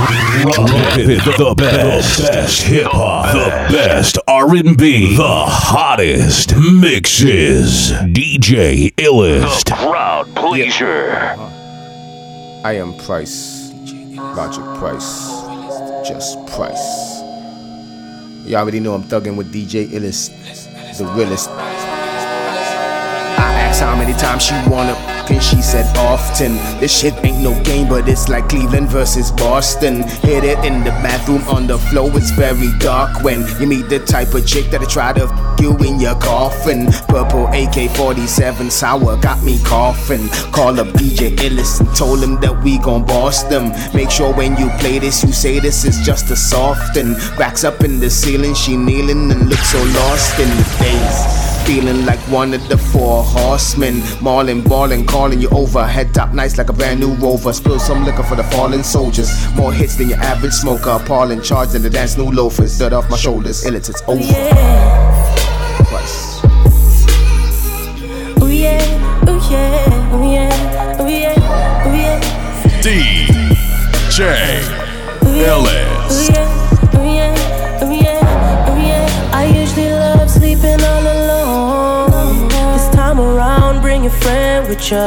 The best, the best hip hop, the best R&B, the hottest mixes. DJ Illest. The crowd pleaser. I am Price. Logic Price. Just Price. You already know I'm thugging with DJ Illest, the realest. I asked how many times she wanna, and she said often. This shit ain't no game, but it's like Cleveland versus Boston. Hit it in the bathroom on the floor, it's very dark when you meet the type of chick that'll try to f you in your coffin. Purple AK 47 sour got me coughing. Call up DJ Illis and told him that we gon' boss them. Make sure when you play this, you say this is just a soft and racks up in the ceiling. She kneeling and looks so lost in the face. Feeling like one of the four horsemen. Marlin, ballin', calling you over. Head top nice like a brand new rover. Spill some liquor for the fallen soldiers. More hits than your average smoker. Appalling charge than the dance new loafers. Dirt off my shoulders. Ill it's over. Price. Ooh yeah, ooh yeah, ooh yeah, ooh yeah, ooh yeah. DJ Illest. Ooh yeah, with you.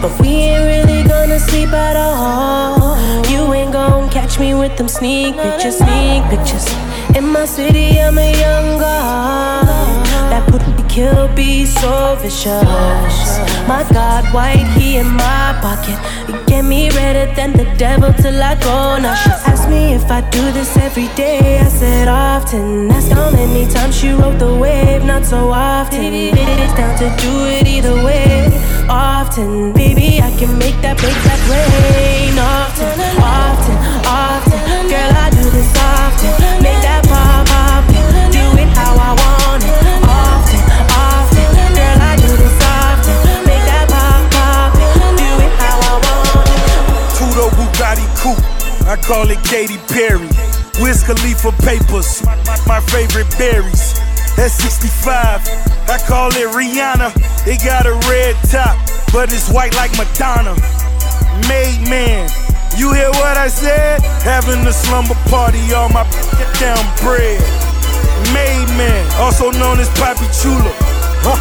But we ain't really gonna sleep at all. You ain't gonna catch me with them sneak pictures, sneak pictures. In my city, I'm a young god. That put kill be so vicious. My God, white he in my pocket. You get me redder than the devil till I go. Now she asked me if I do this every day. I said often. Asked how many times she wrote the wave. Not so often. It's down to do it either way. Often, baby, I can make that make that rain. Often, often, often. Girl, I do this often. Make that pop pop. Do it how I want it. Often, often. Girl, I do this often. Make that pop pop. Do it how I want it. Tudo Bugatti Coupe, I call it Katy Perry. Wiz Khalifa Papers, my, my, my favorite berries. At 65, I call it Rihanna. It got a red top, but it's white like Madonna. Made man, you hear what I said? Having a slumber party on my down bread. Made man, also known as Papi Chula. Huh.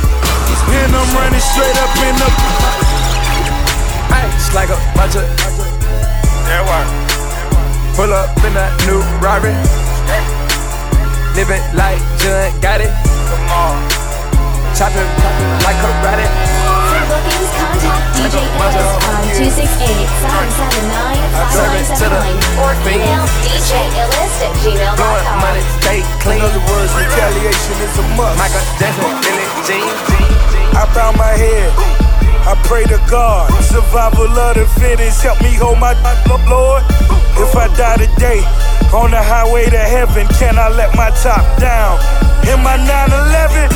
And I'm running straight up in the. Ice like a bunch of Yeah, what? pull up in a new Rari. Living like John got it. Come on. Chopping like karate. For bookings, contact DJ Ellis on 268-779-5979 or email djillis at Blowing money, stay clean. In other words, retaliation is a must. Michael Jackson, Billie Jean. I bow my head. I pray to God. Survival of the fittest. Help me hold my Lord. If I die today on the highway to heaven, can I let my top down? In my 911.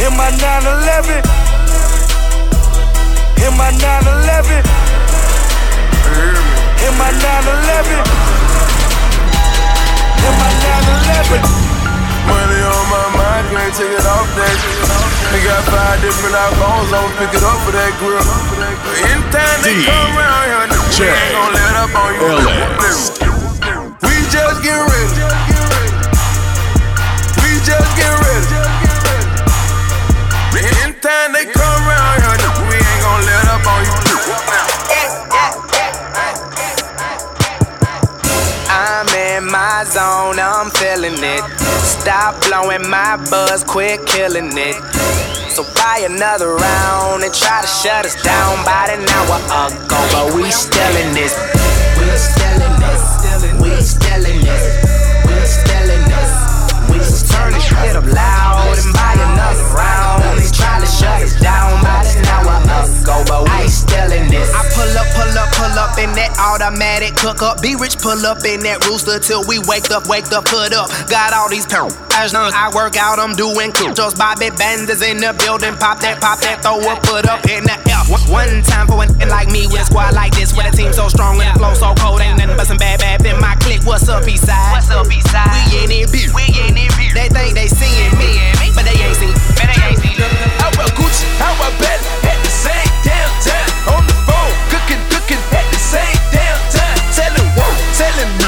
In my 911. In my 911. In my 911. In my 911. Money on my mind, can't take it off that. They got five different iPhones, I'ma pick it up for that grill. Anytime they come around here, ain't gon' let up on you. Stop blowing my buzz, quit killing it. So buy another round and try to shut us down about an hour ago. But we still in this. We still still this. I pull up, pull up, pull up in that automatic cook up. Be rich, pull up in that rooster till we wake up, wake up, put up. Got all these pounds. As long as I work out, I'm doing cool. Just Bobby Benders in the building. Pop that, pop that, throw up, put up in the air. One, time for an n like me with a squad like this. With a team so strong and the flow so cold. Ain't nothing but some bad, bad in my clique. What's up, Eastside? What's up, Eastside? We in it, bitch. We in it, bitch. They think they seeing me, but they ain't seen. But they ain't seen. How about Gucci? How about Bentley? At the same damn time on the phone, cooking, cooking at the same damn time. Tell him, whoa, tell him.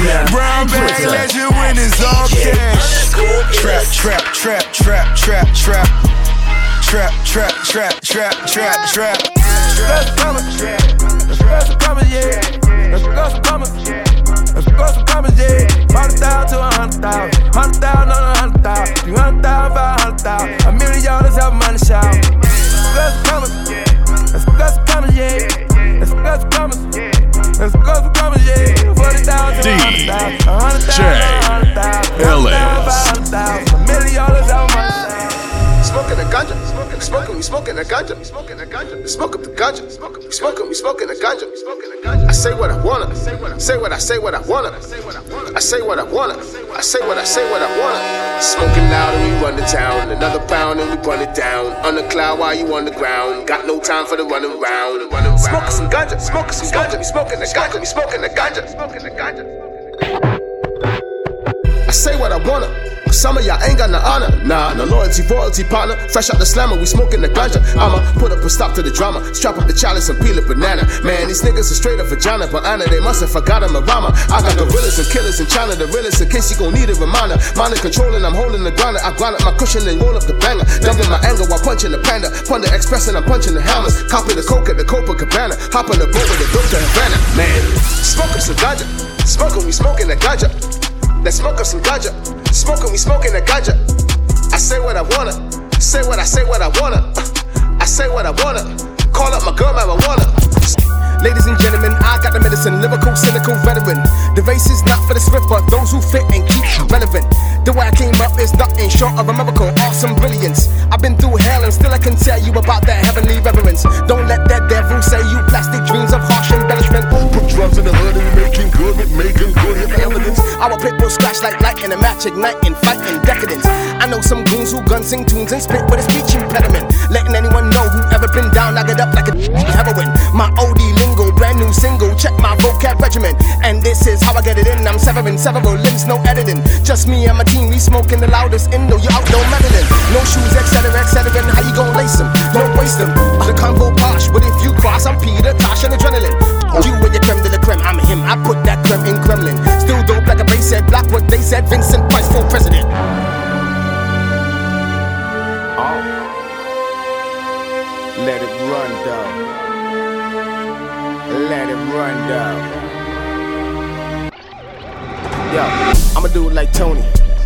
Brown bag legend when it's all cash. Trap, trap, trap, trap, trap, trap. Trap, trap, trap, trap, trap, trap. Let's go some commas, yeah. Let's some commas. Let's go some commas, yeah. Hundred thousand to a hundred thousand. Hundred thousand on a hundred thousand. Three hundred thousand, five hundred thousand. A million dollars have money shout. Let's go some commas. Let's go some commas, yeah. Let's go some commas. Let's go some commas, yeah. Forty thousand to a hundred thousand. A hundred thousand, a hundred thousand. A hundred thousand, five hundred thousand. A million dollars have money Smoking the ganja, smoking, we smoking the ganja, smoking the ganja, smoke up the ganja, smoking, we smoking, we the ganja, smoking the ganja. I say what I wanna, say what I say what I wanna, I say what I wanna, I say what I say what I wanna. Smoking loud and we run the town, another pound and we run it down. On the cloud while you on the ground, got no time for the running around. Smoking some ganja, smoking some ganja, we smoking the ganja, we smoking the ganja. I say what I wanna. Some of y'all ain't got no honor. Nah, no loyalty, royalty partner. Fresh out the slammer, we smoking the ganja. I'ma put up a stop to the drama. Strap up the chalice and peel a banana. Man, these niggas are straight up vagina, but Anna, they must have forgot I'm a. I got gorillas and killers in China, the realest in case you gon' need a reminder. Mind is controlling, I'm holding the grinder. I grind up my cushion and roll up the banger. Doubling my anger while punching the panda. Panda Express and I'm punching the hammers. Copy the coke at the Copacabana. Hop on the boat with the dope to Havana. Man, smoking some ganja. Smoking, we smoking the ganja. Let's smoke up some ganja. Smoking, we smoking the ganja. I say what I wanna. Say what I say what I wanna. I say what I wanna. Call up my girl, marijuana. Ladies and gentlemen, I got the medicine, lyrical, cynical veteran. The race is not for the swift, but those who fit and keep you relevant. The way I came up is nothing short of a miracle, awesome brilliance. I've been through hell and still I can tell you about that heavenly reverence. Don't let that devil say you plastic dreams of harsh embellishment. Put drugs in the hood and making good with making good hit evidence. Our pit will scratch like light and a match ignite in fight decadence. I know some goons who gun sing tunes and spit with a speech impediment. Letting anyone know who ever been down, I get up like a heroin. My OD lingo, brand new single, check my vocab regimen. And this is how I get it in. I'm severing several limbs, no editing. Just me and my team, we smoking the loudest Indo, you out, no meddling. No shoes, etc., etc. How you gon' lace them? Don't waste them. The combo posh, but if you cross, I'm Peter, Tosh, and adrenaline. Oh, you and your creme de la creme, I'm him. I put that creme in Kremlin. Still dope like a bass said, block what they said. Vincent Price for president. Oh Let it run, dog. Let it run, dog. Yo, I'ma do it like Tony.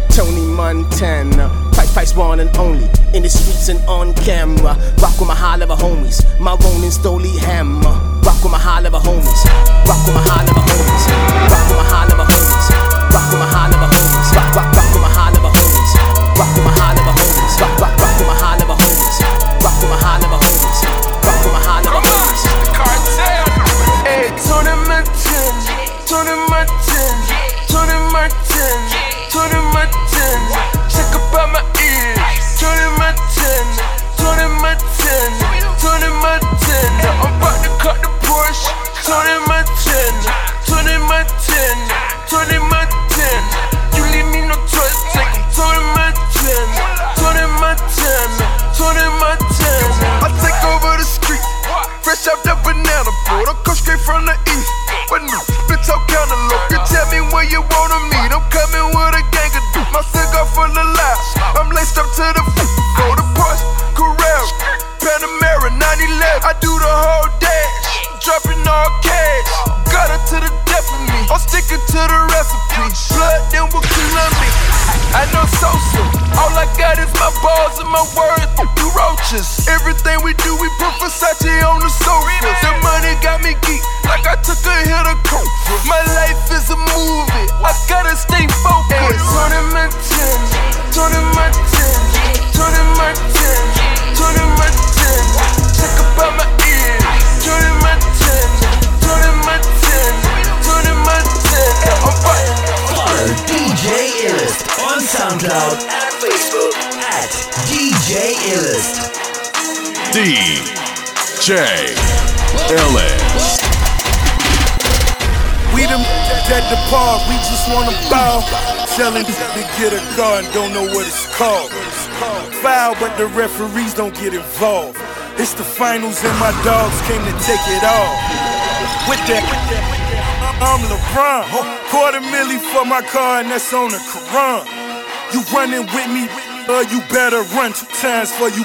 Tony Montana. Price, price, one and only. In the streets and on camera. Rock with my high level homies. My Ronin Stoli hammer. Rock with my high level homies. Rock with my high level homies. Rock with my high level homies. Rock with my high level homies. Rock, rock, rock with my high level homies. Rock with my high level homies. Rock, rock, rock with my high level homies. Rock with my high level homies. Rock with my high level Tony Martin, Tony Martin, Tony Martin. You leave me no choice. Take him, Tony Martin, Tony Martin, Tony Martin. I take over the street. Fresh out that banana boat, I come straight from the east. But no, bitch, I'm cantaloupe. You tell me where you wanna meet. I'm coming with a gang of dudes. My cigar full of laughs. I'm laced up to the f- Go to Porsche, Carrera, Panamera, 911. I do the whole dash, dropping all cash. Got her to the death of me. I'm sticking to the recipe. Blood, then will kill me. I know Sosa. All I got is my balls and my words. You roaches. Everything we do, we put Versace on the sofa. The money got me geek, like I took a hit of coke. My life is a movie. I gotta stay focused. Tony Martin, Tony Martin, Tony DJ Illist on SoundCloud and Facebook at DJ Illist. DJ Illist. We them that depart, we just wanna bow. Telling you to get a gun. don't know what it's called. Foul, but the referees don't get involved. It's the finals and my dogs came to take it all. With that I'm LeBron. Quarter milli for my car and that's on the Quran. You running with me, uh, you better run two times for you.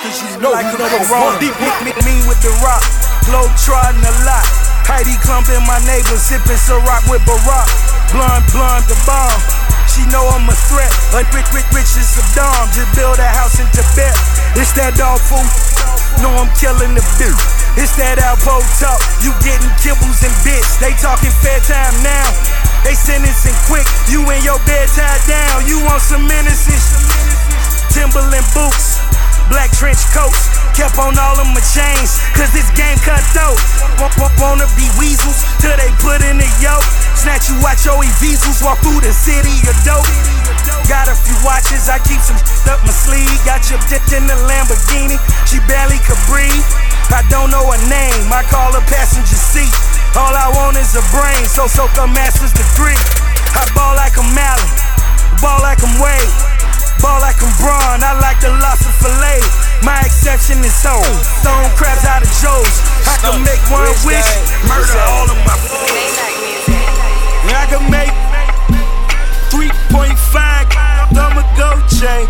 Cause you know like you the wrong. Deep mean with the rock, glow trotting a lot. Heidi Klum in my neighbor, sipping Ciroc with Barack. Blonde, blonde, the bomb. She know I'm a threat. Like rich, rich, rich as Saddam. Just build a house in Tibet. It's that dog food. Know I'm killing the beat. It's that Alpo talk. You getting kibbles and bits. They talking fair time now. They sentencing quick. You in your bed tied down. You want some innocence. Timberland boots. Black trench coats, kept on all of my chains, cause this game cut dope. Wanna be weasels till they put in the yoke. Snatch you out your easels, walk through the city of dope. Got a few watches, I keep some up my sleeve. Got your dick in the Lamborghini, she barely could breathe. I don't know her name, I call her passenger seat. All I want is a brain, so soak a master's degree. I ball like a Malin, ball like I'm Wade. Ball like I'm Braun, I like the lobster fillet. My exception is home. Stone crabs out of Joe's. I can make one wish, murder all of my I can make 3.5 I'm a go chain.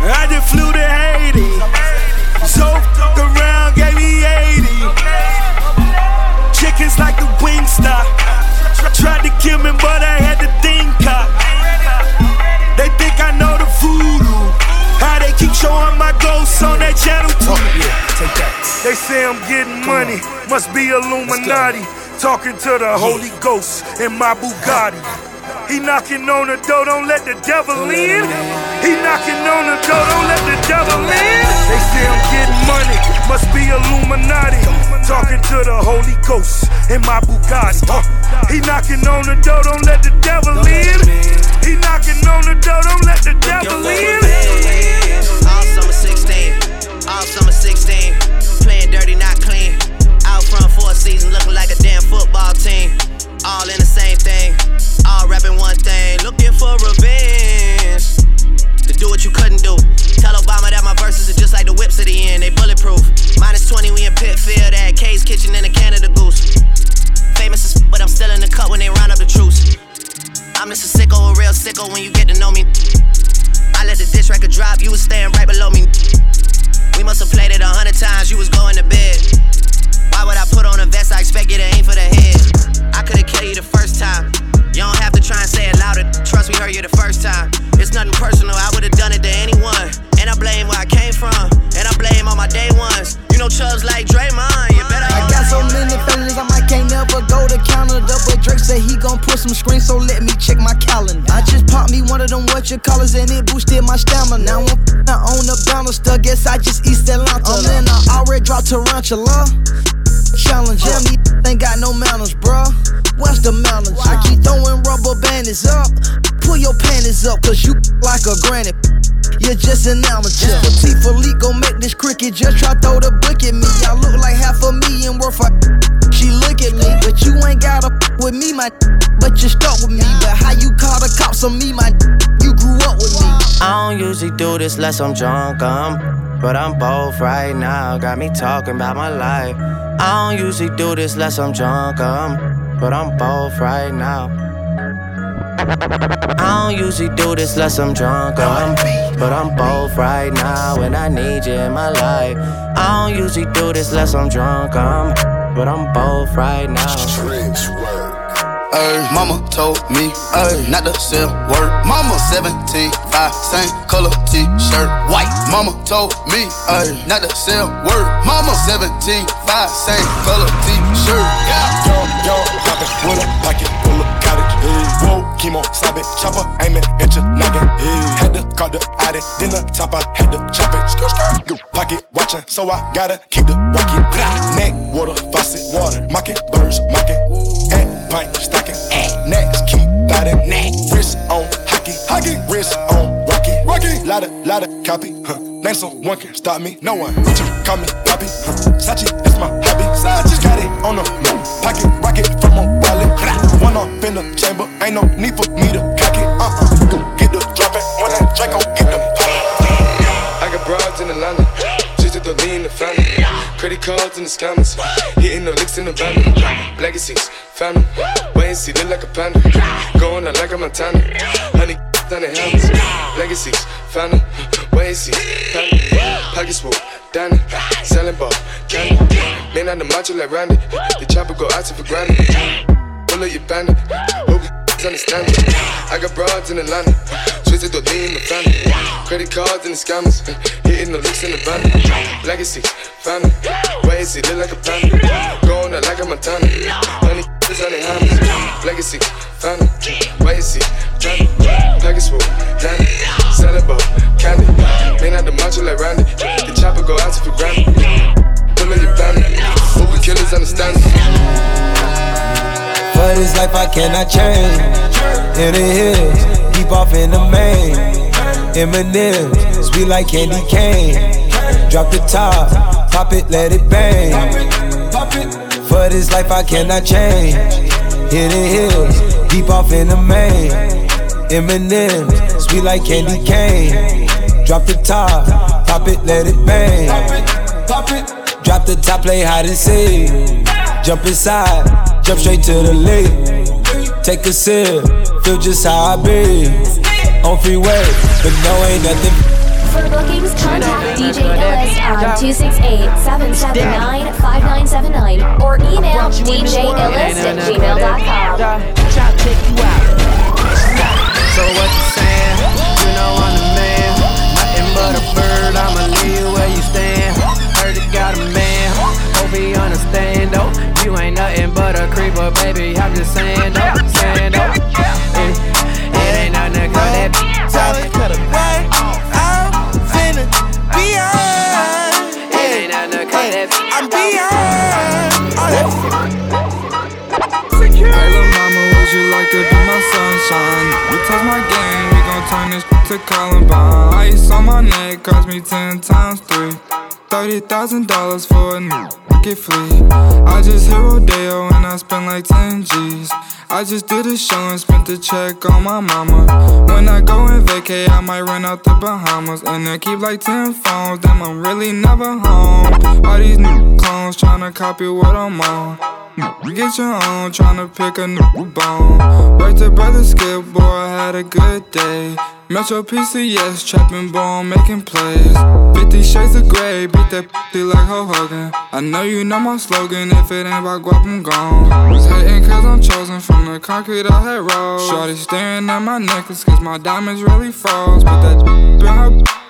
I just flew to Haiti. So around, gave me 80. Chickens like the Wingstop. Tried to kill me, but I had to think up. Showing my ghosts on that channel too. They say I'm getting money, must be Illuminati. Talking to the Holy Ghost in my Bugatti. He knocking on the door, don't let the devil in. He knocking on the door, don't let the devil in. They say I'm getting money, must be Illuminati. Talking to the Holy Ghost in my Bugatti. He knocking on the door, don't let the devil in. He knocking on the door, don't let the devil in. All summer 16, 16, playing dirty, not clean. Out front for a season, looking like a damn football team. All in the same thing, all rapping one thing, looking for revenge. To do what you couldn't do. Tell Obama that my verses are just like the whips at the unless I'm drunk, I'm. Um, but I'm both right now. Got me talking about my life. I don't usually do this unless I'm drunk, I'm. Um, but I'm both right now. I don't usually do this unless I'm drunk, I'm. Um, but I'm both right now, and I need you in my life. I don't usually do this unless I'm drunk, I'm. but I'm both right now. Ay, mama told me ay, not to sell word. Mama 17, 5, same color t-shirt, white. Mama told me ay, not to sell word. Mama 17, 5, same color t-shirt. Yeah. Young, young, hoppin' with a pocket full of cottage. Hey. Whoa, chemo, stop it, chopper, aiming at your noggin. Hey. Had to call the addict, then the top, I had to chop it. Skr, skr. Pocket watching, so I gotta keep the rocket. Neck, Lotta, lotta copy, huh? Name someone can stop me. No one. Bitch, call me Poppy, huh? Sachi, that's my hobby. Sachi, got it on the move. Pocket rocket from a wallet. One off in the chamber, ain't no need for me to cock it. Uh uh. Get the dropping when that Draco get the. I got broads in Atlanta. Just to the lean, the family. Credit cards in the scammers. Hitting the licks in the van. Legacies, family. Wait and see, look like a panda. Going out like a Montana. Honey, down the hammers. Legacies, family. See, family. Pockets full, Danny. Selling ball, candy. Man on the macho like Randy. The chopper go out to for granted. Pull up your bandit. Hope you understand it. I got broads in Atlanta. Twisted the lean, the family. Credit cards and the scammers. Hitting the licks in the van. Legacy, family. See, look like a panda. Going out like a Montana. Honey, is on the hammers. Legacy, family. Wait and see, family. Package full, Danny. Selling ball, candy. Man out the macho like Randy. The chopper go out to for granted. Pull up your family. Hope killers understand it. For this life I cannot change. In the hills, deep off in the main. Eminem, sweet like candy cane. Drop the top, pop it, let it bang. For this life I cannot change. The hills, deep off in the main. Eminem, sweet like candy cane. Drop the top, pop it, let it bang. Pop it, Drop the top, play hide and seek. Jump inside, jump straight to the lake. Take a sip, feel just how I be. On freeway, but no ain't nothing. For bookings, contact DJ Illis on 268-779-5979 or email djillis at gmail.com. Try to take you out. So what you saying? You know I'm the man. Nothing but a bird. I'ma leave you where you stand. Heard you got a man. Hope he understand though. You ain't nothing but a creeper, baby. I'm just saying though, saying though. Cut that. I'm beyond. Hey little mama, would you like to be my sunshine? You touch my game, we gon' turn this to Columbine. Ice on my neck cost me ten times three. Thirty thousand dollars for a new get flea. I just hit Rodeo and I spent like ten G's. I just did a show and spent the check on my mama. When I go and vacay, I might run out the Bahamas and I keep like ten phones. Damn, I'm really never home. All these new clones tryna copy what I'm on. Get your own, tryna pick a new bone. Right to brother Skip, boy, I had a good day. Metro PCS, trapping bone, making plays. 50 shades of gray, beat that pussy like Ho Hogan. I know you know my slogan, if it ain't about guap, I'm gone. Was hating cause I'm chosen from the concrete I had rolled. Shorty staring at my necklace cause my diamonds really froze. Put that in her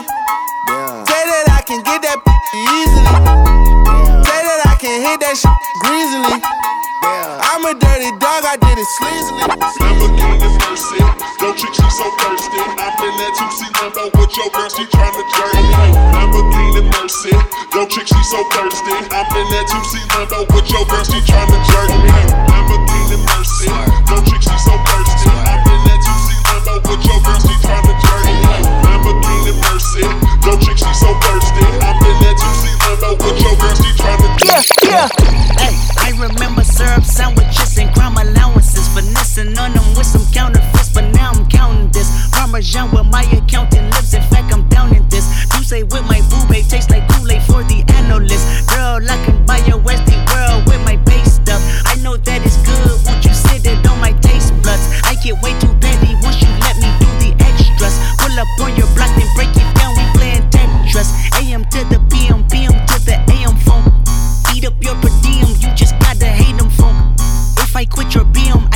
Can get that easily. Say that I can hit that shit greasily. I'm a dirty dog, I did it sleazily. Lamborghini Mercy, yo chick she so thirsty. I'm in that 2C Lambo with your girl, she tryna jerk me. Lamborghini Mercy, yo chick she so thirsty. I'm in that 2C Lambo with your girl, she tryna jerk me. Lamborghini Mercy, so thirsty. I'm in that 2C Lambo with your girl, she she so thirsty. I'm in that 2C Lambo with your girl, she tryna jerk me. Yeah, Hey, I remember syrup sandwiches and crime allowances. Finessing on them with some counterfeits, but now I'm counting this. Parmesan with my accountant lips. In fact, I'm down in this. You say with my boo babe tastes like Kool-Aid for the analyst. Girl, I can buy your Westie world with my base stuff. I know that it's good. Won't you sit it on my taste buds? I get way too petty once you let me do the extras. Pull up on your block, then Quit your BM,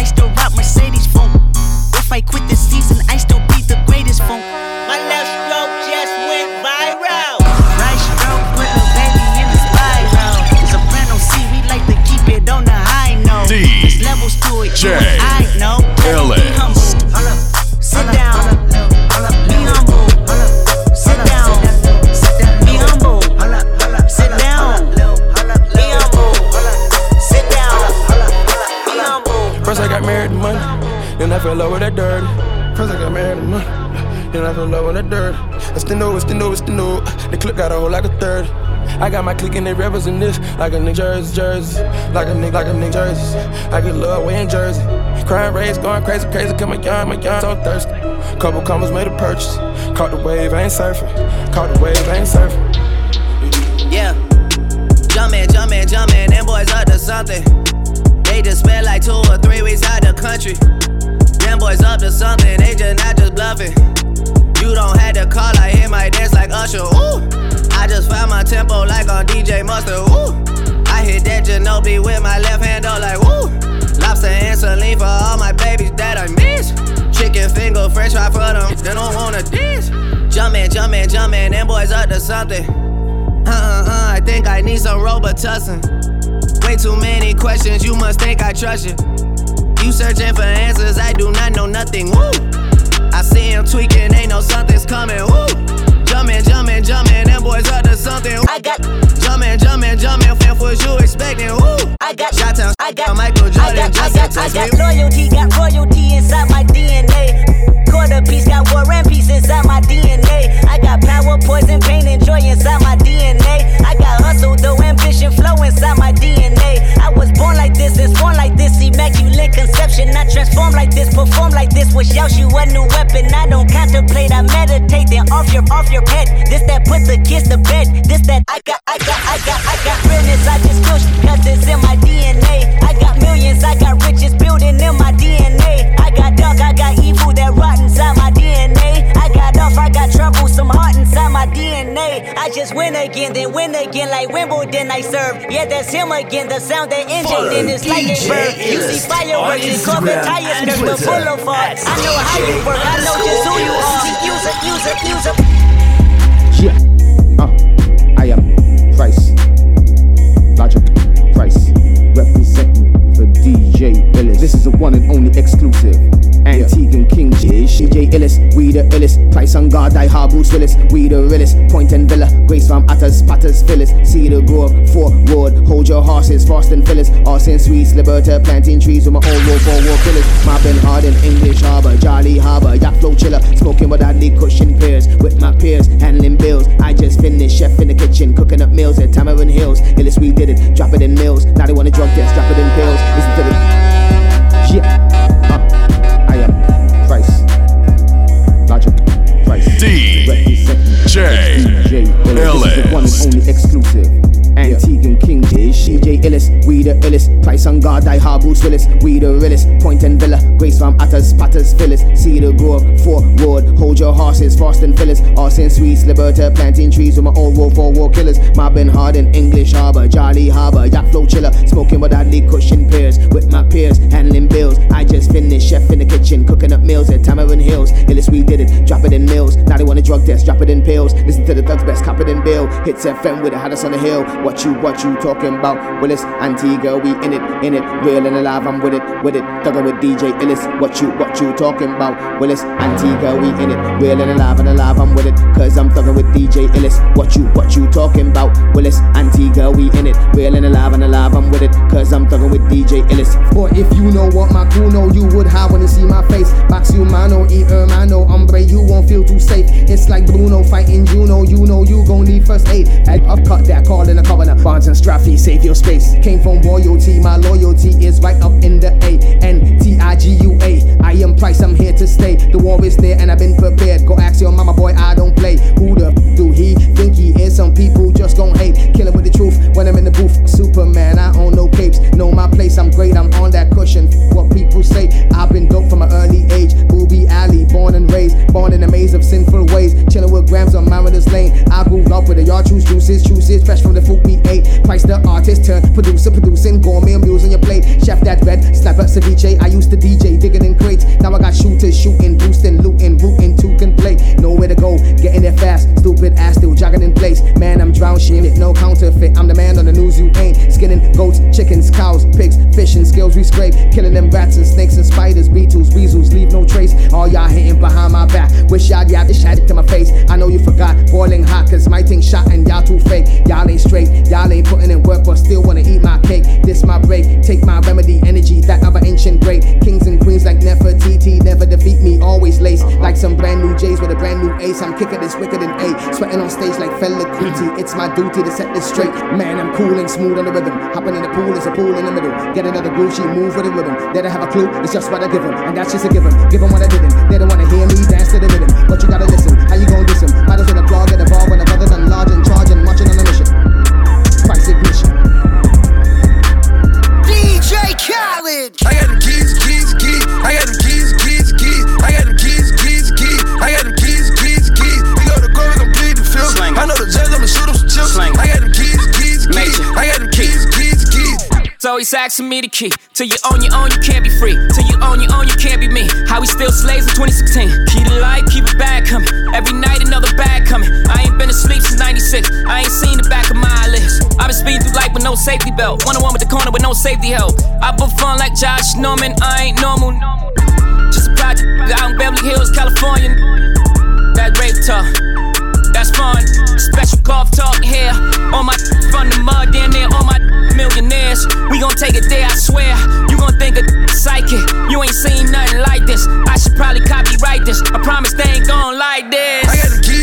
It's the new, it's the new, it's the new. The clip got a hole like a third. I got my clique and they represent this like a nigga jersey, jersey, like a nigga, like a nigga jersey. I get love way in Jersey. Crime rates going crazy, crazy. Cause my young, my young so thirsty. Couple commas made a purchase. Caught the wave, I ain't surfing. Caught the wave, I ain't surfing. Yeah. Jumpin', jumpin', jumpin', them boys up to something. They just spent like two or three weeks out the country. Them boys up to something, they just not just bluffing. You don't have to call, I hit my dance like Usher. Ooh. I just found my tempo like on DJ Mustard. Ooh. I hit that Ginobili with my left hand, though, like woo. Lobster and saline for all my babies that I miss. Chicken finger, french fry for them, they don't wanna dish. Jumpin', jumpin', jumpin', them boys up to something. Uh uh uh, I think I need some Robitussin. Way too many questions, you must think I trust you. You searching for answers, I do not know nothing. Woo! I see him tweaking, ain't no something's coming. Woo! Jumpin', jumpin', jumpin', them boys up to something. I got jumpin', jumpin', jumpin', fan what you expecting. Woo! I got shot towns, I got Michael Jordan, just I got, I got loyalty, got royalty inside my DNA. Quarter piece, got war and peace inside my DNA. I got power, poison, pain, and joy inside my DNA. I got hustle, though ambition, flow inside my DNA. I was born like this, and born like this, immaculate conception. I transform like this, perform like this, wish out you a new weapon. I don't contemplate, I meditate, then off your off your head. This that put the kids to bed. This that I got, I got, I got, I got realness. I just push, cause it's in my DNA. I got millions, I got riches again, like Wimbledon I serve. Yeah, that's him again. The sound that inject in is like a bird. You see fireworks and corporate tires, skirt with boulevard. I know how you work, I know just who you are. Use it, use it, use it. Yeah. Uh, I am Price. Logic Price. Representing for DJ Illis. This is the one and only exclusive. Antique and King J. DJ Illis. We the illest. Price on guard. Die hard Bruce Willis. We the realest. Point and Villa. Grays Farm Atters. Patters. Phyllis. Cedar Grove. Four ward. Hold your horses. Fast and Phyllis. Austin Swetes. Liberta. Planting trees with my own war. Four war killers. Mobbing hard in English Harbor. Jolly Harbor. Yacht flow chiller. Smoking with Adley cushion peers. With my peers. Handling bills. I just finished. Chef in the kitchen. Cooking up meals at Tamarind Hills. Illis. We did it. Drop it in mills. Now they want to drug test. Drop it in pills. Listen to the. Yeah. DJ This is the one and only exclusive. Antique and King J. DJ Illis. We the illest. Price on guard. Die hard Bruce Willis. We the realest. Point and Villa. Grays Farm Atters. Patters. Phyllis. Cedar Grove. Four ward. Hold your horses. Fast and Phyllis. Austin Swetes. Liberta. Planting trees with my old war. Four war killers. Mobbing hard in English Harbor. Jolly Harbor. Yacht flow chiller. Smoking with Adley cushion peers. With my peers. Handling bills. I just finished. Chef in the kitchen. Cooking up meals at Tamarind Hills. Illis. We did it. Drop it in mills. Now they want a drug test. Drop it in pills. Listen to the thugs best. Cop it in bill. Hits FM with the hottest on the hill. What you, what you talking about? Willis, Antigua, we in it, in it. Real and alive, I'm with it, with it. Thuggin' with DJ Illis. What you, what you talking about? Willis, Antigua, we in it. Real and alive and alive, I'm with it. Cause I'm thuggin' with DJ Illis. What you, what you talking about? Willis, Antigua, we in it. Real and alive and alive, I'm with it. Cause I'm thuggin' with DJ Illis. Or if you know what my crew know, you would have when you see my face. Box you mano, e hermano, hombre, you won't feel too safe. It's like Bruno fighting Juno, you know you gon' need first aid. I've upcut that call in a Bonds and Straffy, save your space. Came from royalty, my loyalty is right up in the A. N T I G U A. I am Price, I'm here to stay. The war is near and I've been prepared. Go ask your mama, boy, I don't play. Who the f- do he think he is? Some people just gon' hate. Killing with the truth when I'm in the booth. Superman, I own no capes. Know my place, I'm great, I'm on that cushion. What people say, I've been dope from an early age. Booby Alley, born and raised, born in a maze of sinful ways. Chilling with grams on Mariners Lane. I grew up with the yard juice, juices, juices, fresh from the food we ate. Price the artist, turn producer, producing gourmet meals on your plate. Chef that red, sniper ceviche. I used to DJ, digging in crates. Now I got shooters, shooting, boosting, looting, rooting, two can play. Nowhere to go, getting there fast. Stupid ass still jogging in place. Man, I'm drown it, no counterfeit. I'm the man on the news you ain't. Skinning goats, chickens, cows, pigs, fishing skills we scrape. Killing them rats and snakes and spiders, beetles, weasels, leave no trace. All y'all hating behind my back. Wish y'all y'all just shot it to my face. I know you forgot, boiling hot, cause my thing shot and y'all too fake. Y'all ain't straight, y'all ain't putting in work, but still wanna eat my cake. This my break, take my remedy, energy, that an ancient great. Kings and queens like Nefertiti, never defeat me, always lace. Like some brand new J's with a brand new ace. I'm kicking this wicked and A. Sweating on stage like Fela Kuti. It's my duty to set this straight. Man, I'm cool and smooth on the rhythm. Hopping in the pool is a pool in the middle. Get another groove, she move with a rhythm. They don't have a clue, it's just what I give them. And that's just a given. Give them what I didn't. They don't wanna hear me dance to the rhythm. But you gotta listen. How you gonna diss 'em? Might as well applaud, get involved when a brother done large and So asking me the key. Till you own your own, you can't be free. Till you own your own, you can't be me. How we still slaves in 2016. Keep the light, keep it bag coming. Every night another bag coming. I ain't been asleep since 96. I ain't seen the back of my eyelids. I've been speeding through life with no safety belt. One on one with the corner with no safety help. I put fun like Josh Norman. I ain't normal. Just a project out in Beverly Hills, California. That rape talk. That's fun. Special golf talk here. On my from the mud, damn near all my millionaires. We gon' take it there, I swear. You gon' think a psychic. You ain't seen nothing like this. I should probably copyright this. I promise they ain't gon' like this. I got them keys,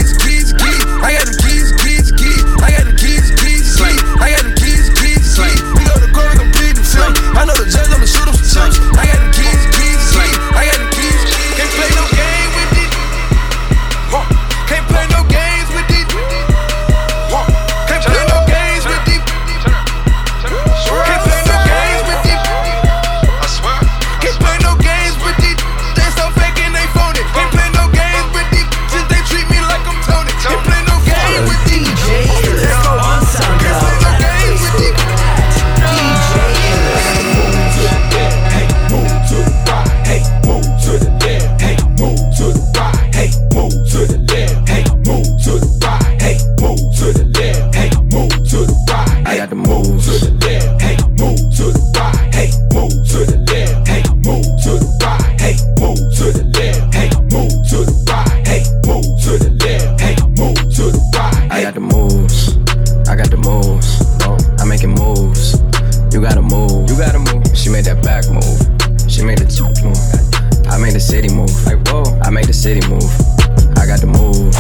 city move. I got the moves.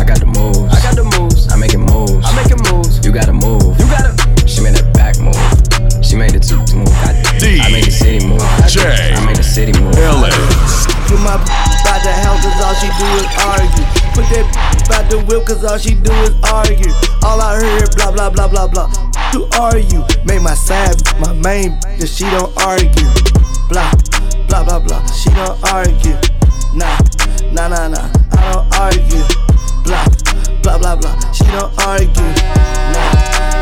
I got the moves. I got the moves. I'm making moves. I'm making moves. You gotta move. You gotta. She made that back move. She made the two move. I, I made the city move. I made the city move. Put my by the hell cause all she do is argue. Put that by the whip cause all she do is argue. All I heard blah blah blah blah blah. Who are you? Make my side my main that she don't argue. Blah blah blah blah. She don't argue. Nah nah nah nah. I don't argue. Blah blah blah blah. She don't argue. Nah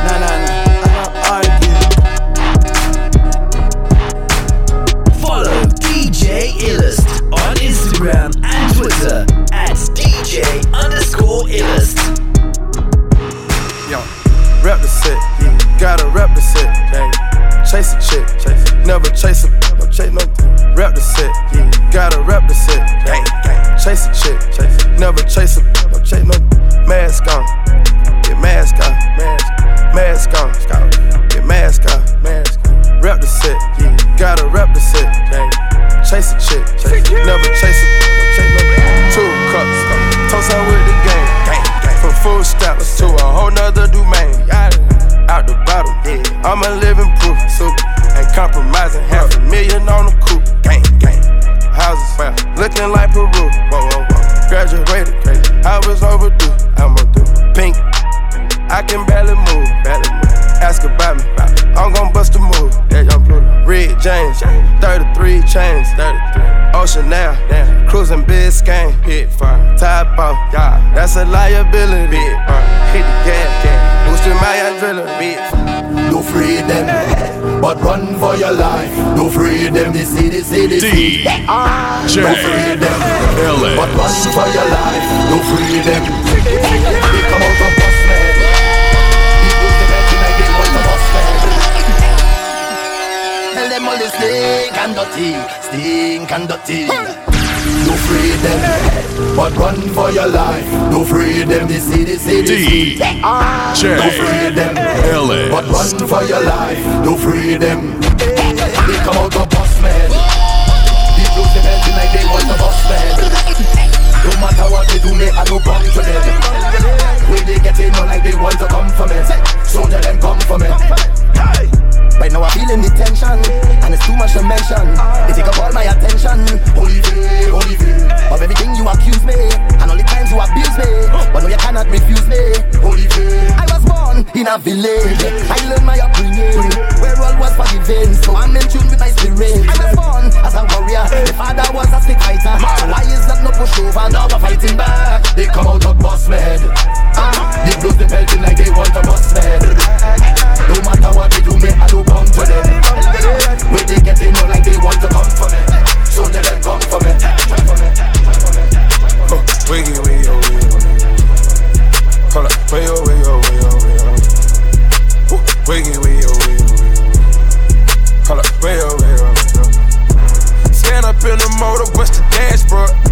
nah nah nah. I don't argue. Follow DJ Illest on Instagram and Twitter at DJ underscore Illest. Yo, rep the set, yeah. gotta rep the set. Chase a chick, chase never chase a, no chase no. Rep the set, yeah. Gotta rep the set. Chase a chick, chase never chase a, no chase no. Mask on, get mask on, mask, mask on, get mask on, mask. on. Rep the set, yeah. gotta rep the set. Chase a chick, chase never chase a, no chase no. Two cups, toast on with the game. From food stamps to a whole nother domain. Out the bottom, I'm a living proof. Super, ain't compromising. Half a million on the coupe. Gang, gang. Houses, well, looking like Peru. Whoa, whoa, whoa. Graduated, crazy. I was overdue. I'ma do pink. I can barely move, barely move. Ask about me, I'm gon' bust a move. Yeah, young blue. Red James, 33 chains, 33. Ocean now, damn. Cruising Biscayne, pit fire. Top off, yeah. That's a liability. Bit. Hit the gas. Boosting my adrenaline, bit No free them, but run for your life. No free them, the city, city, city. No free them, but run for your life. No free them. They come out of bus man. People say that make it want to bus man. Tell them all the stink and dirty, stink and dirty. No free them, but run for your life. Don't free them, the city, city. DJ Don't free them. But run for your life. Don't free them. They come out of boss man. They lose the belt like they want the boss man. No matter what they do, me I don't come to them. When they get in, no like they want to come for me. Soldier them come for me. Right now I'm feeling the tension And it's too much to mention. They take up all my attention. Olivier, Olivier Of everything you accuse me And all the times you abuse me. But no you cannot refuse me. Olivier I was born in a village. I learned my upbringing Where all was forgiven. So I'm in tune with my spirit. I was born as a warrior. My father was a stick fighter. So why is that no push over Now we're fighting back. They come out of boss man ah, They lose the belt like they want a boss man No matter what they do, me I don't come for them. When they get in, no like they want to come for me. So let them come for me. Oh, wiggy, wiggy, oh, wiggy, oh. Hold up, way oh, way oh, way oh, way oh. Ooh, Wiggy, wiggy, oh, wiggy, oh, wiggy, oh. Hold up, way oh, way oh, way oh. Stand up in the motor, bust the dashboard. Stand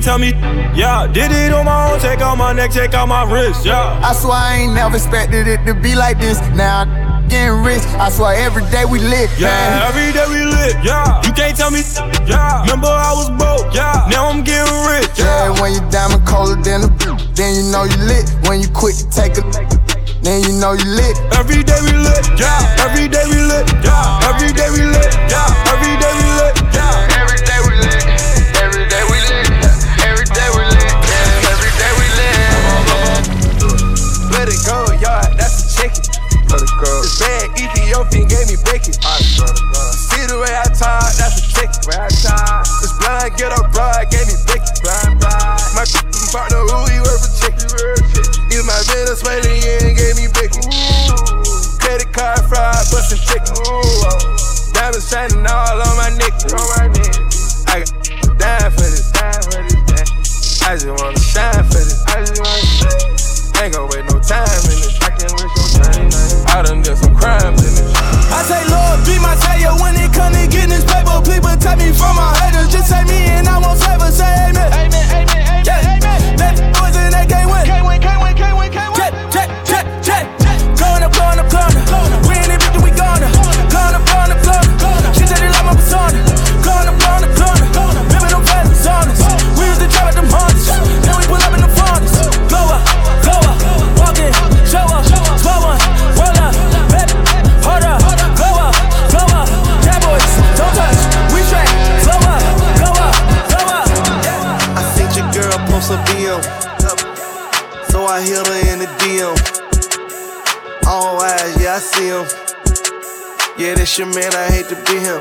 can't tell me, yeah. Did it on my own, check out my neck, check out my wrist, yeah. I swear I ain't never expected it to be like this. Now I'm getting rich. I swear every day we lit, Yeah, man. every day we lit, yeah. You can't tell me, yeah. Remember I was broke, yeah. Now I'm getting rich, Yeah, when you diamond colder than a then you know you lit. When you quit to take a then you know you lit. Every day we lit, yeah. Every day we lit, yeah. Every day we lit, yeah. Every day we lit, Ethiopian gave me bacon. See the way I talk, that's a chicken. Way I talk. This blind get up broad gave me blind. My partner who he worth a chicken. He's my Venezuelan gave me bacon. Credit card fraud, bustin' chicken. Diamonds shining all on my neck. On my neck. I got dime for this. Dime for this. I just wanna shine for this. I just wanna shine. Ain't gon' wait no time in this. I can't no time. I done did some crimes in this. I say, Lord, be my savior when it come to getting this paper. People take me from my haters. Just say me and I won't favor. Say amen. Amen, amen, amen. Yeah. amen. Let the boys in that can't win. Can't win, can't win, can't win, can't win. Check, check, check, check. Going up, going up, going up. We in it, bitch, we gonna. Going up, going up, going up. She said it like my persona. Going up, going up, going up. See him. Yeah, that's your man, I hate to be him.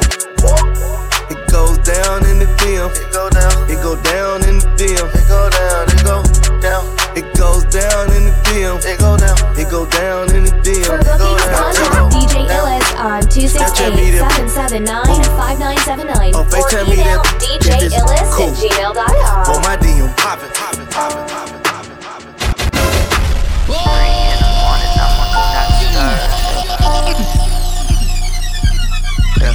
It goes down in the DM. It go down. It go down in the DM. It go down. It go down. It goes down in the DM. It go down. It go down in the DM. For It go bookings, down. contact DJ Illest on 268-779-5979 Oh, or FaceTime me email that. djillest Cool. at gmail.com. On my DM, poppin', poppin', poppin', poppin', poppin'.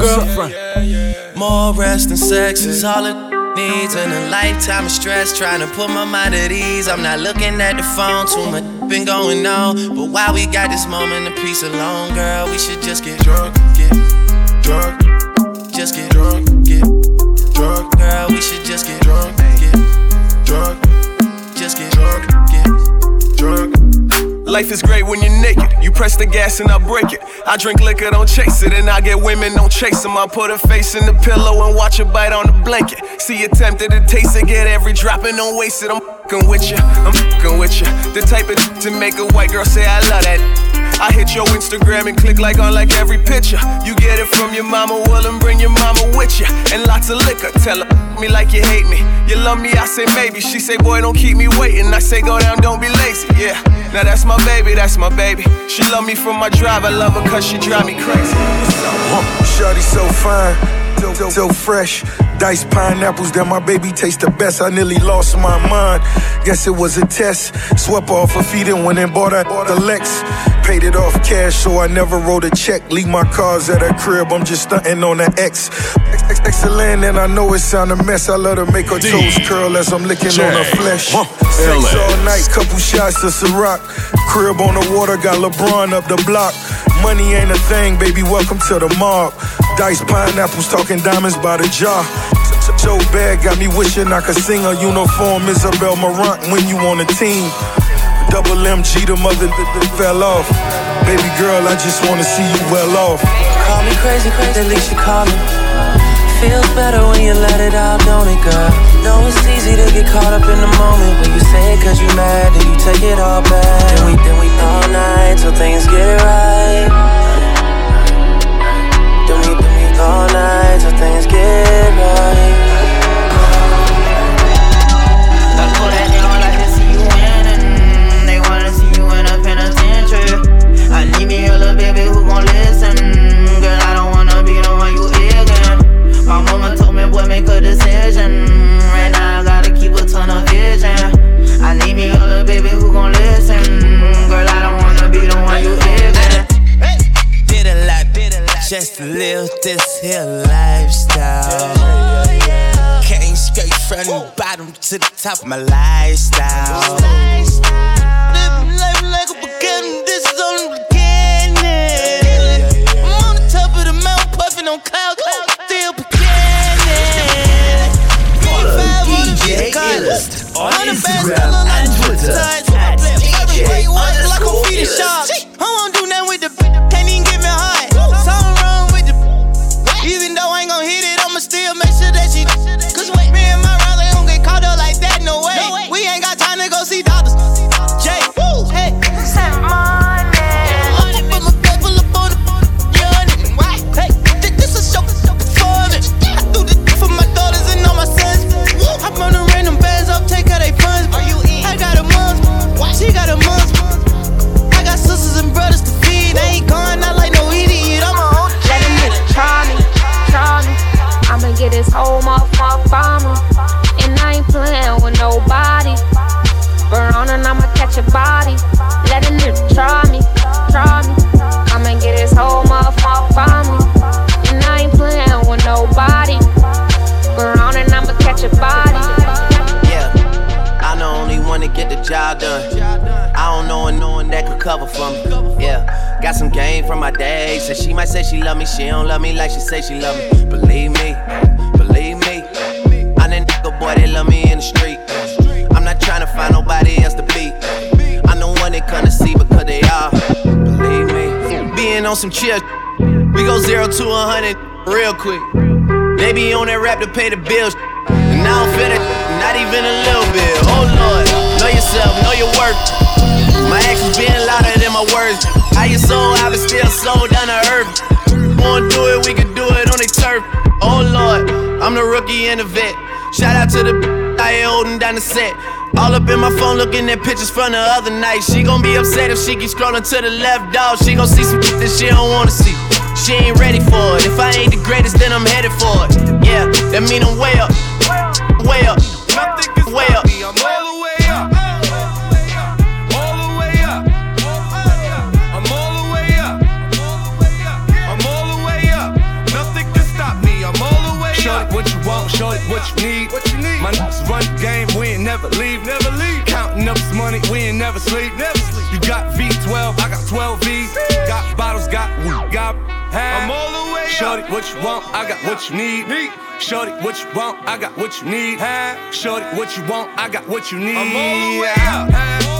blunt with your girlfriend. More rest and sex is all it needs and a lifetime of stress trying to put my mind at ease. I'm not looking at the phone, too much been going on. But while we got this moment of peace alone, girl, we should just get drunk, get drunk, just get drunk, get drunk, girl. We should just get drunk, get drunk, just get drunk, get drunk. Life is great when you're naked. You press the gas and I break it. I drink liquor, don't chase it. And I get women, don't chase them. I put her face in the pillow and watch her bite on the blanket. See you tempted to taste it, get every drop and don't waste it. I'm fucking with you, I'm fucking with you. The type of to make a white girl say I love that. I hit your Instagram and click like on like every picture. You get it from your mama, well, and bring your mama with you. And lots of liquor, tell her me like you hate me. You love me, I say maybe. She say, boy, don't keep me waiting. I say, go down, don't be lazy. Yeah, now that's my baby, that's my baby. She love me for my drive, I love her cause she drive me crazy. Shorty so fine, so, so fresh. Diced pineapples that my baby taste the best. I nearly lost my mind. Guess it was a test. Swept off her feet and went and bought her the Lex. Paid it off cash, so I never wrote a check. Leave my cars at her crib, I'm just stunting on the X. X- X- Excellent, and I know it sound a mess. I let her make her toes curl as I'm licking on her flesh. Sex all night, couple shots to Ciroc. Crib on the water, got LeBron up the block. Money ain't a thing, baby, welcome to the mob. Diced pineapples, talking diamonds by the jar. So bad, got me wishing I could sing a uniform Isabel Marant when you on a team. Double MG, the mother that, fell off. Baby girl, I just wanna see you well off. Call me crazy, crazy, at least you call me. Feels better when you let it out, don't it, girl? Know it's easy to get caught up in the moment when you she love me, she don't love me like she say she love me. Believe me, believe me. I'm that nigga boy that love me in the street. I'm not trying to find nobody else to beat. I'm the one they come to see because they are. Believe me. Being on some chill. We go zero to a hundred real quick. They be on that rap to pay the bills. And I don't feel it, not even a little bit. Oh Lord, know yourself, know your worth. My actions being louder than my words. How you soul, I been still sold down to earth. Wanna do it, we can do it on the turf. Oh Lord, I'm the rookie and the vet. Shout out to the I holding down the set. All up in my phone looking at pictures from the other night. She gon' be upset if she keeps scrolling to the left, dog. She gon' see some shit that she don't wanna see. She ain't ready for it. If I ain't the greatest, then I'm headed for it. Yeah, that mean I'm way up, way up, what you need. What you need? My niggas run the game, we ain't never leave. Never leave. Counting up this money, we ain't never sleep. Never sleep. You got V12, I got 12 V. Got bottles, got weed, got half. I'm all the way Shorty, up. what you want, I got what you need. Need. Shorty, what you want, I got what you need. Huh? Shorty, what you want, I got what you need. I'm all the way out.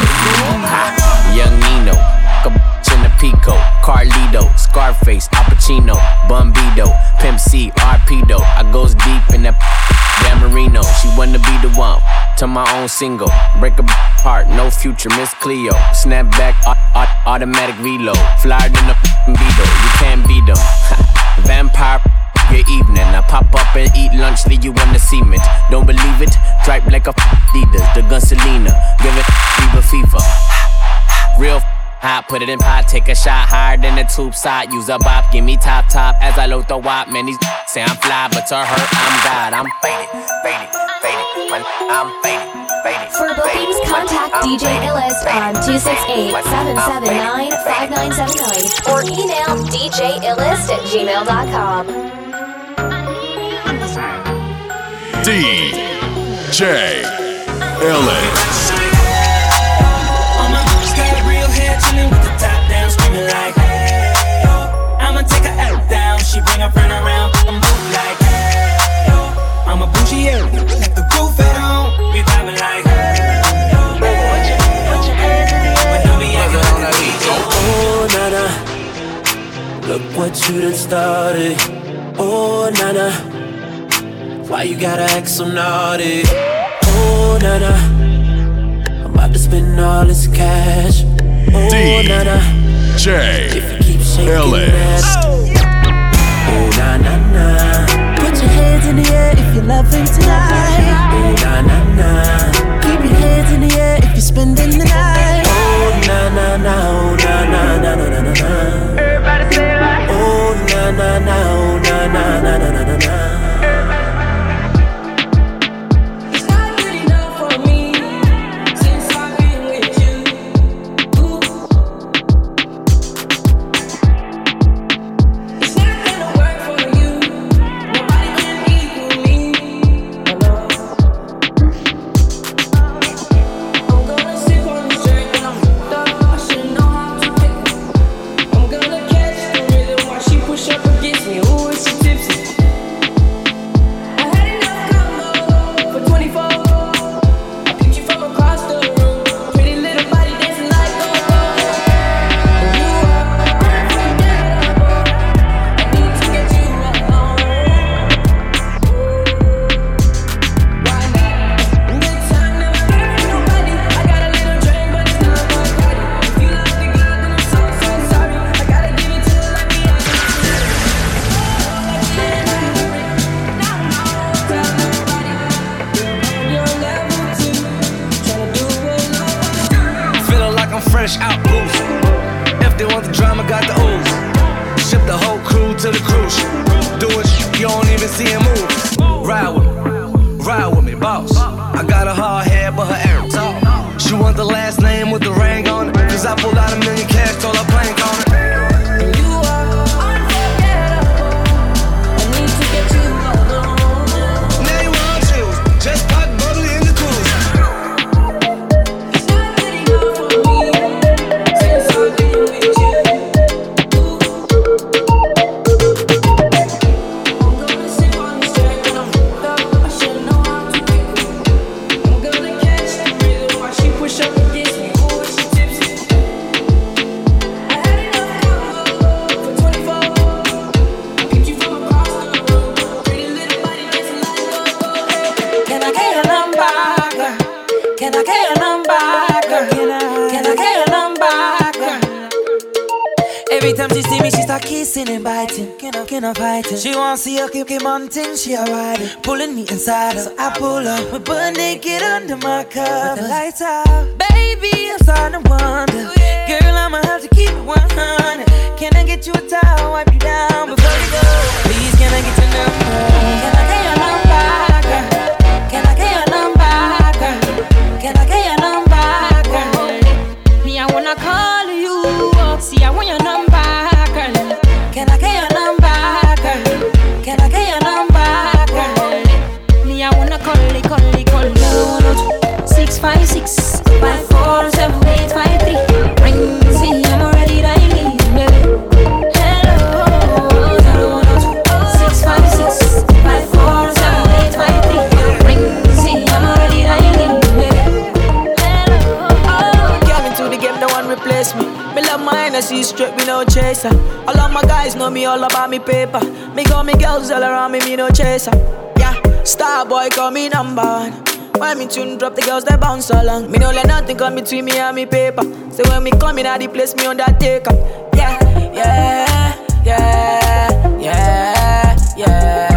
Pico, Carlito, Scarface, Al Pacino, Bumbido, Pimp C, Arpedo. I goes deep in that Dan. She wanna be the one to my own single. Break a heart, no future, Miss Cleo. Snap back, au- au- automatic reload. Flyer than a Beetle, you can't beat them. Vampire. Your evening, I pop up and eat lunch, leave you on the cement. Don't believe it? Tripe like a Adidas, the gun Selena. Give it fever fever. Real hot, put it in pot, take a shot higher than the tube side. Use a bop, give me top top as I load the wop. Man, these say I'm fly, but to her, I'm God. I'm faded, faded, faded. Man, I'm faded, faded. For bookings, contact DJ Illest on 268-779-5979 or email djillest at gmail.com. DJ Ellis. Top down, screaming like, hey, yo. I'ma take her out down, she bring her friend around, I'm like, hey, yo. I'm a bougie, let the roof at home, we vibing like, hey, yo. Put your, put your hands in the air, but don't be acting like a DJ. Oh, Nana, look what you done started. Oh, Nana, why you gotta act so naughty? Oh, Nana, I'm about to spend all this cash. Oh, Nana, DJ Ellis. Oh, na na na. Put your hands in the air if you're loving tonight. Oh, na na na. Keep your hands in the air if you're spending the night. Oh, na na na. Oh, na na na na na na na. Everybody say like, Oh, na na na. Oh, na na na na na na 몰라 inside. So I pull up, we're butt naked under my cup. With the lights out me all about me paper. Me got me girls all around me, me no chaser. Yeah, star boy call me number one. Me tune drop the girls that bounce along? Me no let nothing come between me and me paper. So when me come in, I the place me undertaker. Yeah, yeah, yeah, yeah, yeah.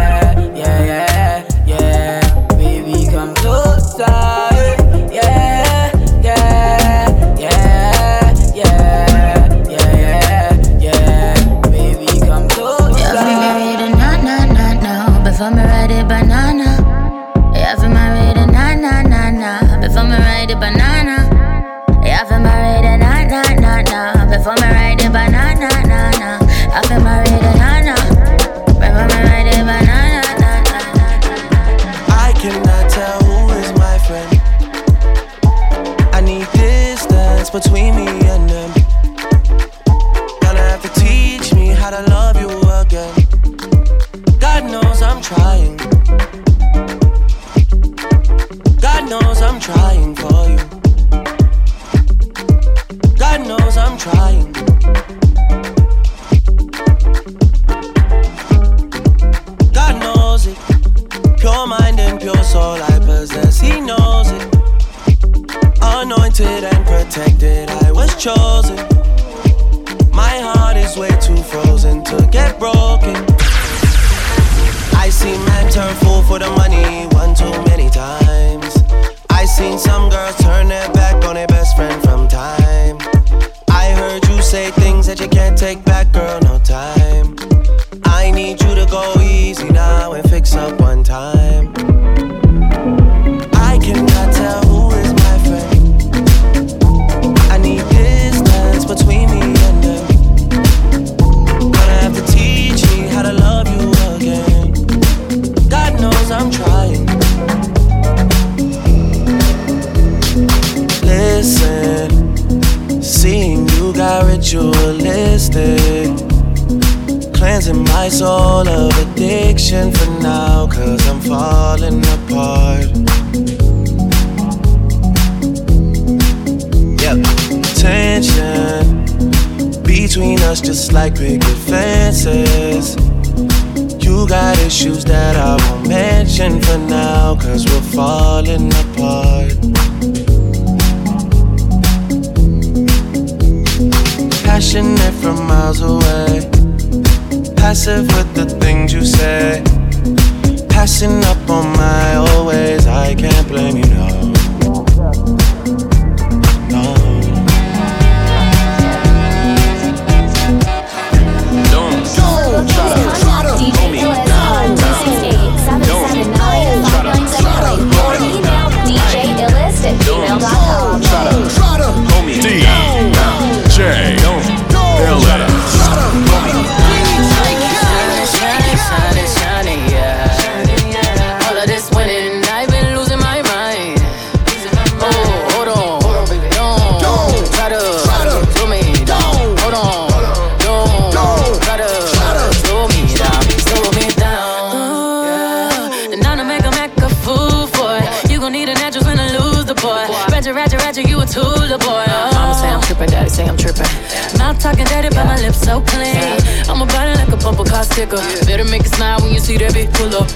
picket advances. You got issues that I won't mention for now, cause we're falling apart. Passionate from miles away, passive with the things you say. Passing up on my always, I can't blame you, no. Talking dirty, but my lips so clean. I'm a body like a bumper car sticker. Better make a smile when you see that bitch pull up.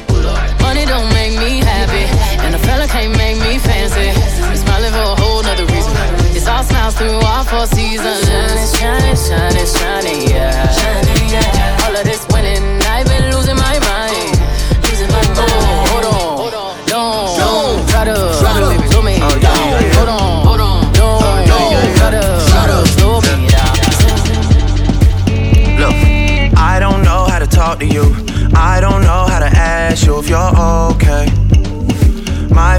Money don't make me happy, and a fella can't make me fancy. I'm smiling for a whole nother reason. It's all smiles through all four seasons. Shining, shining, shining. Shining, yeah. All of this winning, I've been losing my mind.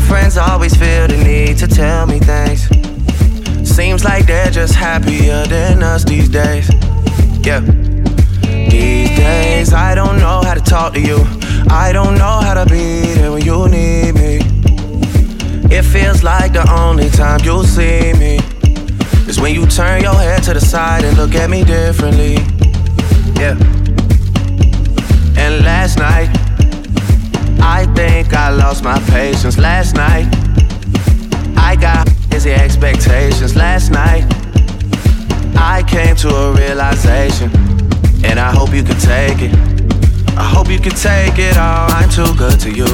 Friends always feel the need to tell me things. Seems like they're just happier than us these days. Yeah. These days, I don't know how to talk to you. I don't know how to be there when you need me. It feels like the only time you'll see me is when you turn your head to the side and look at me differently. Yeah. And last night, I think I lost my patience. Last night, I got busy expectations. Last night, I came to a realization, and I hope you can take it. I hope you can take it all. I'm too good to you.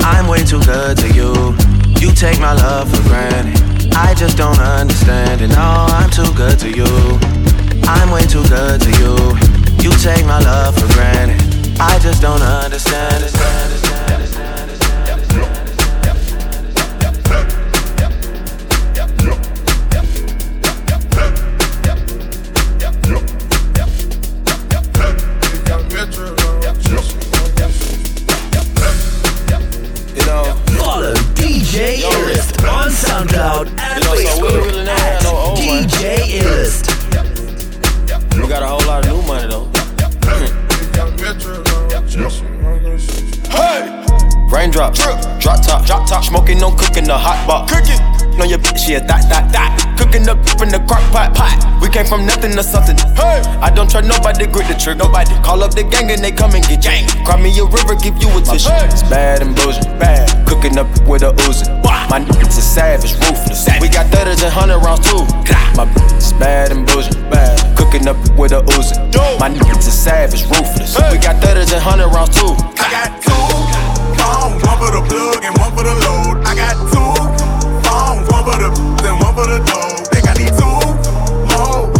I'm way too good to you. You take my love for granted. I just don't understand it. No, I'm too good to you. I'm way too good to you. You take my love for granted. I just don't understand. You know, follow DJ on SoundCloud and You know, so we Facebook really at. DJ Illest. We got a whole lot of new Hey! Raindrop, drip, drop top, drop top, smoking on cooking the hot pot. Cooking on your bitch, yeah, that, that, that. Cooking up in the crock pot, pot. We came from nothing to something. Hey! I don't trust nobody, grip the trigger. Nobody call up the gang and they come and get gang. Cry me a river, give you a tissue. It's bad and bullshit, bad. Cooking up with a Uzi. My niggas is savage, ruthless. We got thudders and hundred rounds too. My bitch is bad and bullshit, bad. Cooking up with a Uzi. My niggas is savage, ruthless. We got thudders and hundred rounds too. I got two phones, one for the plug and one for the load. I got two phones, one for the and one for the dough. Think I need two more.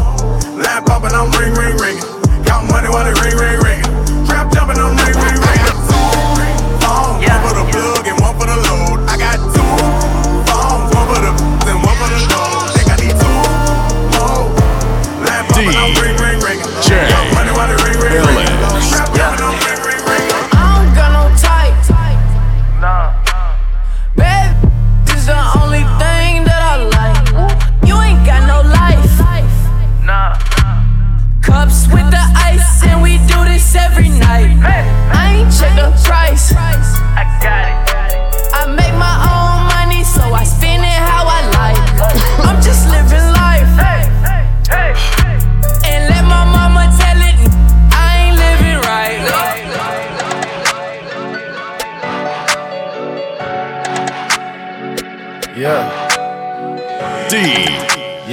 Line popping, I'm ring, ring, ringing. Count money while they ring, ring, ringing.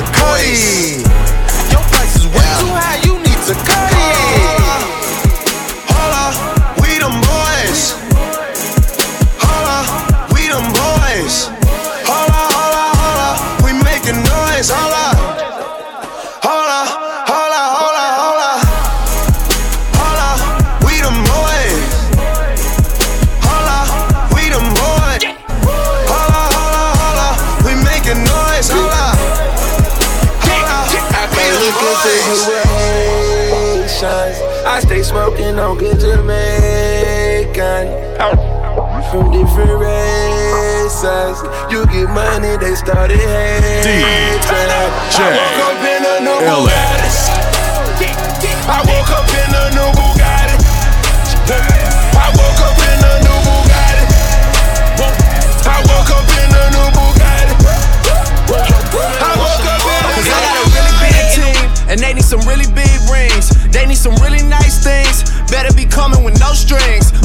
it. Your price is way too high, good Jamaican. From different races. criticized. You get money, they started hating. I woke up in a new Bugatti. I woke up in a new Bugatti. I woke up in a new Bugatti. I woke up in a new Bugatti. I woke up in a Cause I got a really big team, and they need some really big rings. They need some really nice things. Better be coming with no strings.